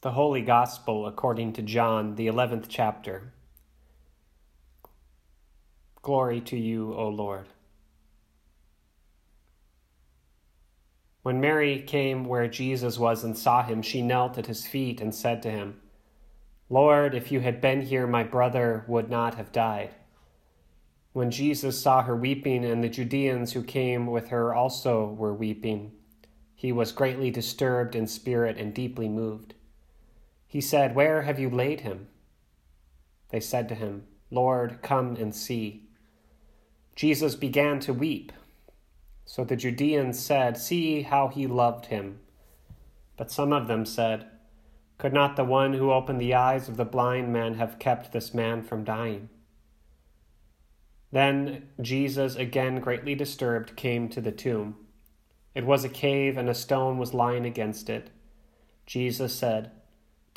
The Holy Gospel according to John, the 11th chapter. Glory to you, O Lord. When Mary came where Jesus was and saw him, she knelt at his feet and said to him, Lord, if you had been here, my brother would not have died. When Jesus saw her weeping, and the Judeans who came with her also were weeping, he was greatly disturbed in spirit and deeply moved. He said, Where have you laid him? They said to him, Lord, come and see. Jesus began to weep. So the Judeans said, See how he loved him. But some of them said, Could not the one who opened the eyes of the blind man have kept this man from dying? Then Jesus, again greatly disturbed, came to the tomb. It was a cave, and a stone was lying against it. Jesus said,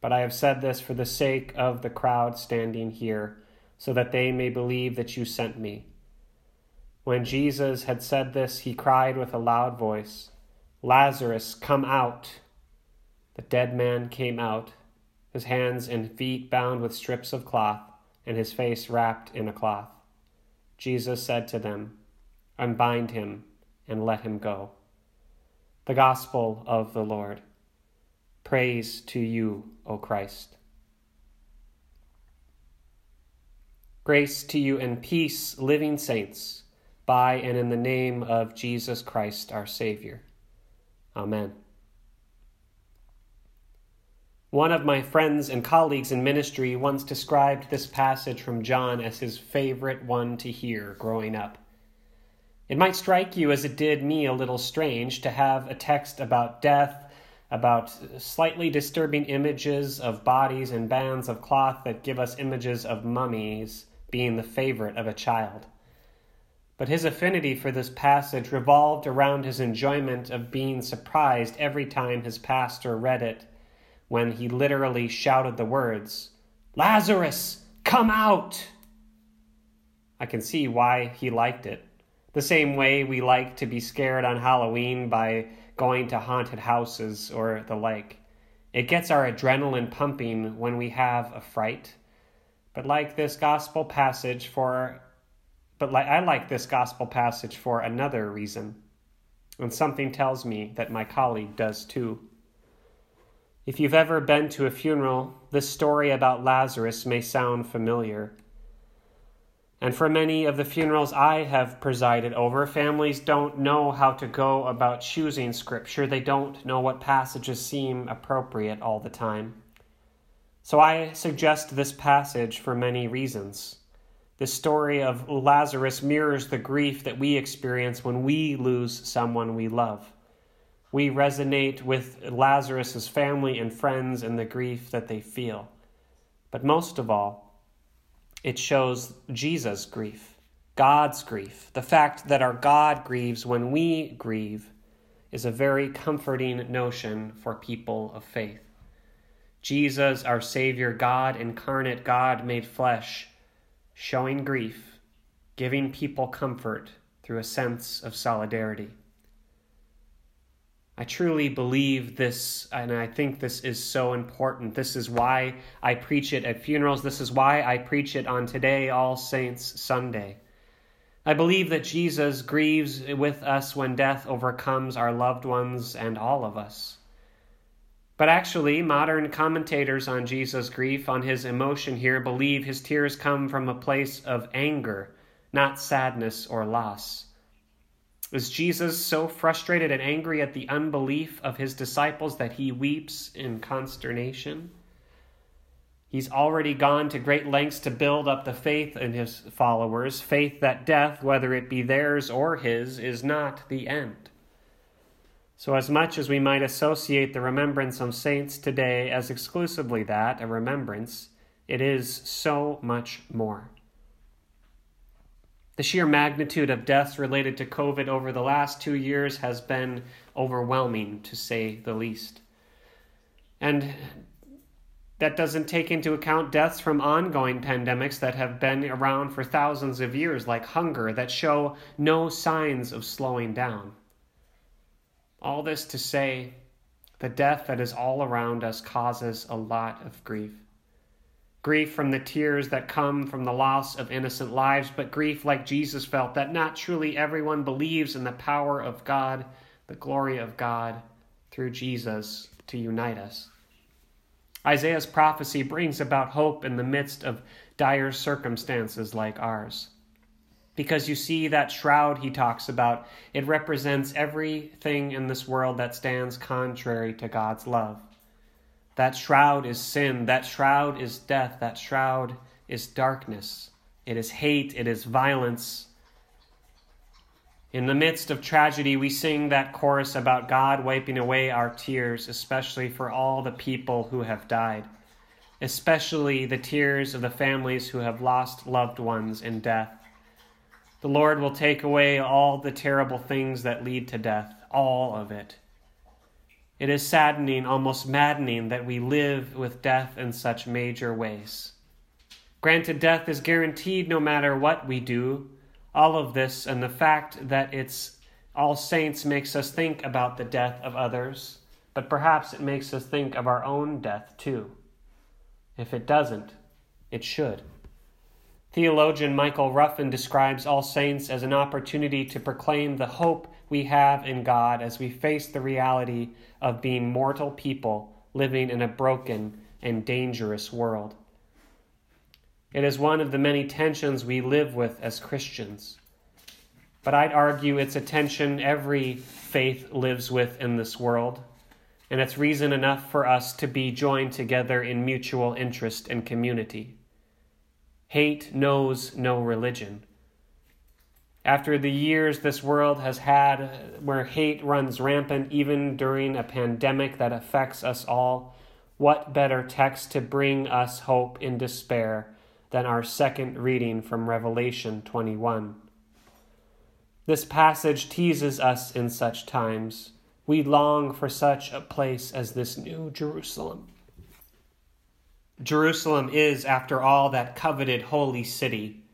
but I have said this for the sake of the crowd standing here, so that they may believe that you sent me. When Jesus had said this, he cried with a loud voice, Lazarus, come out. The dead man came out, his hands and feet bound with strips of cloth, and his face wrapped in a cloth. Jesus said to them, Unbind him and let him go. The Gospel of the Lord. Praise to you, O Christ. Grace to you and peace, living saints, by and in the name of Jesus Christ our Savior. Amen. One of my friends and colleagues in ministry once described this passage from John as his favorite one to hear growing up. It might strike you, as it did me, a little strange to have a text about death about slightly disturbing images of bodies and bands of cloth that give us images of mummies being the favorite of a child. But his affinity for this passage revolved around his enjoyment of being surprised every time his pastor read it when he literally shouted the words, Lazarus, come out! I can see why he liked it. The same way we like to be scared on Halloween by going to haunted houses or the like. It gets our adrenaline pumping when we have a fright. But like this gospel passage for but like I like this gospel passage for another reason. And something tells me that my colleague does too. If you've ever been to a funeral, this story about Lazarus may sound familiar. And for many of the funerals I have presided over, families don't know how to go about choosing scripture. They don't know what passages seem appropriate all the time. So I suggest this passage for many reasons. The story of Lazarus mirrors the grief that we experience when we lose someone we love. We resonate with Lazarus's family and friends and the grief that they feel. But most of all, it shows Jesus' grief, God's grief. The fact that our God grieves when we grieve is a very comforting notion for people of faith. Jesus, our Savior, God incarnate, God made flesh, showing grief, giving people comfort through a sense of solidarity. I truly believe this, and I think this is so important. This is why I preach it at funerals. This is why I preach it on Today, All Saints Sunday. I believe that Jesus grieves with us when death overcomes our loved ones and all of us. But actually, modern commentators on Jesus' grief, on his emotion here, believe his tears come from a place of anger, not sadness or loss. Is Jesus so frustrated and angry at the unbelief of his disciples that he weeps in consternation? He's already gone to great lengths to build up the faith in his followers, faith that death, whether it be theirs or his, is not the end. So, as much as we might associate the remembrance of saints today as exclusively that, a remembrance, It is so much more. The sheer magnitude of deaths related to COVID over the last two years has been overwhelming, to say the least. And that doesn't take into account deaths from ongoing pandemics that have been around for thousands of years, like hunger, that show no signs of slowing down. All this to say, the death that is all around us causes a lot of grief. Grief from the tears that come from the loss of innocent lives, but grief like Jesus felt that not truly everyone believes in the power of God, the glory of God through Jesus to unite us. Isaiah's prophecy brings about hope in the midst of dire circumstances like ours. Because you see, that shroud he talks about, it represents everything in this world that stands contrary to God's love. That shroud is sin, that shroud is death, that shroud is darkness. It is hate, it is violence, in the midst of tragedy, we sing that chorus about God wiping away our tears, especially for all the people who have died, especially the tears of the families who have lost loved ones in death. The Lord will take away all the terrible things that lead to death, all of it. It is saddening, almost maddening, that we live with death in such major ways. Granted, death is guaranteed no matter what we do all of this and the fact that it's all saints makes us think about the death of others, but perhaps it makes us think of our own death too. If it doesn't, it should. Theologian Michael Ruffin describes All Saints as an opportunity to proclaim the hope we have in God as we face the reality of being mortal people living in a broken and dangerous world. It is one of the many tensions we live with as Christians. But I'd argue it's a tension every faith lives with in this world, and it's reason enough for us to be joined together in mutual interest and community. Hate knows no religion. After the years this world has had where hate runs rampant, even during a pandemic that affects us all, what better text to bring us hope in despair than our second reading from Revelation 21. This passage teases us in such times. We long for such a place as this new Jerusalem. Jerusalem is, after all, that coveted holy city.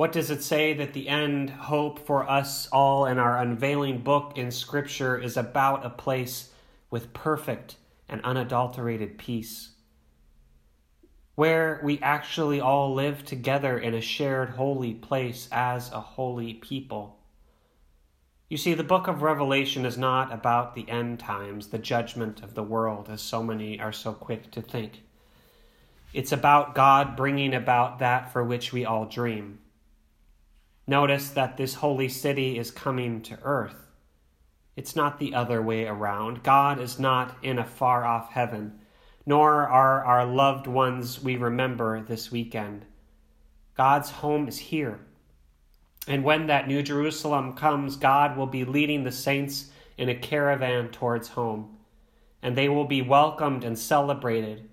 What does it say that the end hope for us all in our unveiling book in Scripture is about a place with perfect and unadulterated peace? where we actually all live together in a shared holy place as a holy people. You see, the book of Revelation is not about the end times, the judgment of the world, as so many are so quick to think. It's about God bringing about that for which we all dream. Notice that this holy city is coming to earth. It's not the other way around. God is not in a far off heaven nor are our loved ones we remember this weekend. God's home is here. And when that New Jerusalem comes, God will be leading the saints in a caravan towards home, and they will be welcomed and celebrated.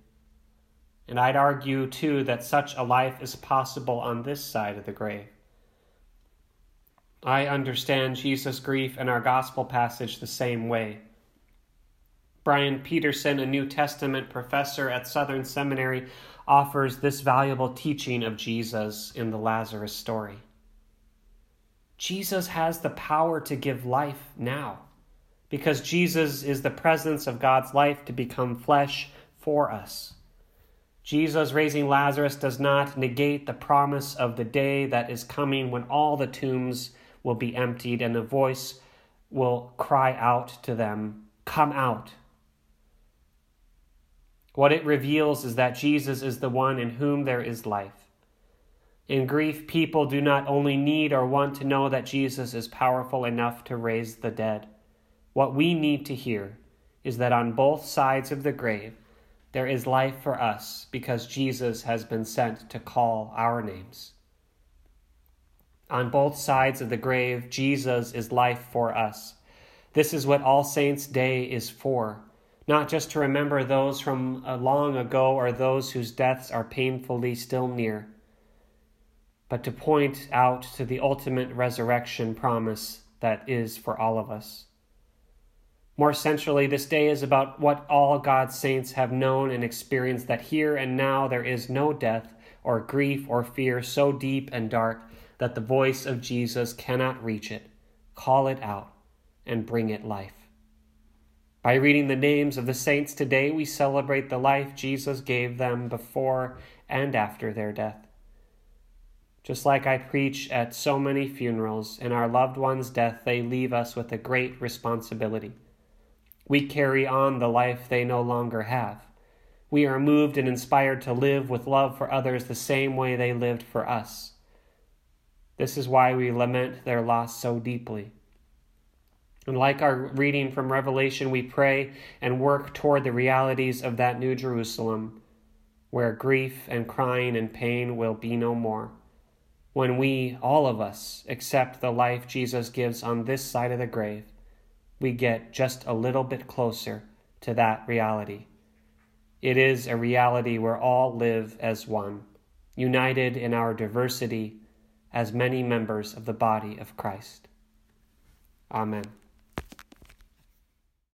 And I'd argue, too, that such a life is possible on this side of the grave. I understand Jesus' grief in our gospel passage the same way. Brian Peterson, a New Testament professor at Southern Seminary, offers this valuable teaching of Jesus in the Lazarus story. Jesus has the power to give life now because Jesus is the presence of God's life to become flesh for us. Jesus raising Lazarus does not negate the promise of the day that is coming when all the tombs will be emptied and a voice will cry out to them, Come out. What it reveals is that Jesus is the one in whom there is life. In grief, people do not only need or want to know that Jesus is powerful enough to raise the dead. What we need to hear is that on both sides of the grave, there is life for us because Jesus has been sent to call our names. On both sides of the grave, Jesus is life for us. This is what All Saints' Day is for not just to remember those from uh, long ago or those whose deaths are painfully still near, but to point out to the ultimate resurrection promise that is for all of us. More centrally, this day is about what all God's saints have known and experienced that here and now there is no death or grief or fear so deep and dark that the voice of Jesus cannot reach it, call it out, and bring it life. By reading the names of the saints today, we celebrate the life Jesus gave them before and after their death. Just like I preach at so many funerals, in our loved one's death, they leave us with a great responsibility we carry on the life they no longer have. We are moved and inspired to live with love for others the same way they lived for us. This is why we lament their loss so deeply. And like our reading from Revelation, we pray and work toward the realities of that new Jerusalem, where grief and crying and pain will be no more. When we, all of us, accept the life Jesus gives on this side of the grave we get just a little bit closer to that reality. It is a reality where all live as one, united in our diversity as many members of the body of Christ. Amen.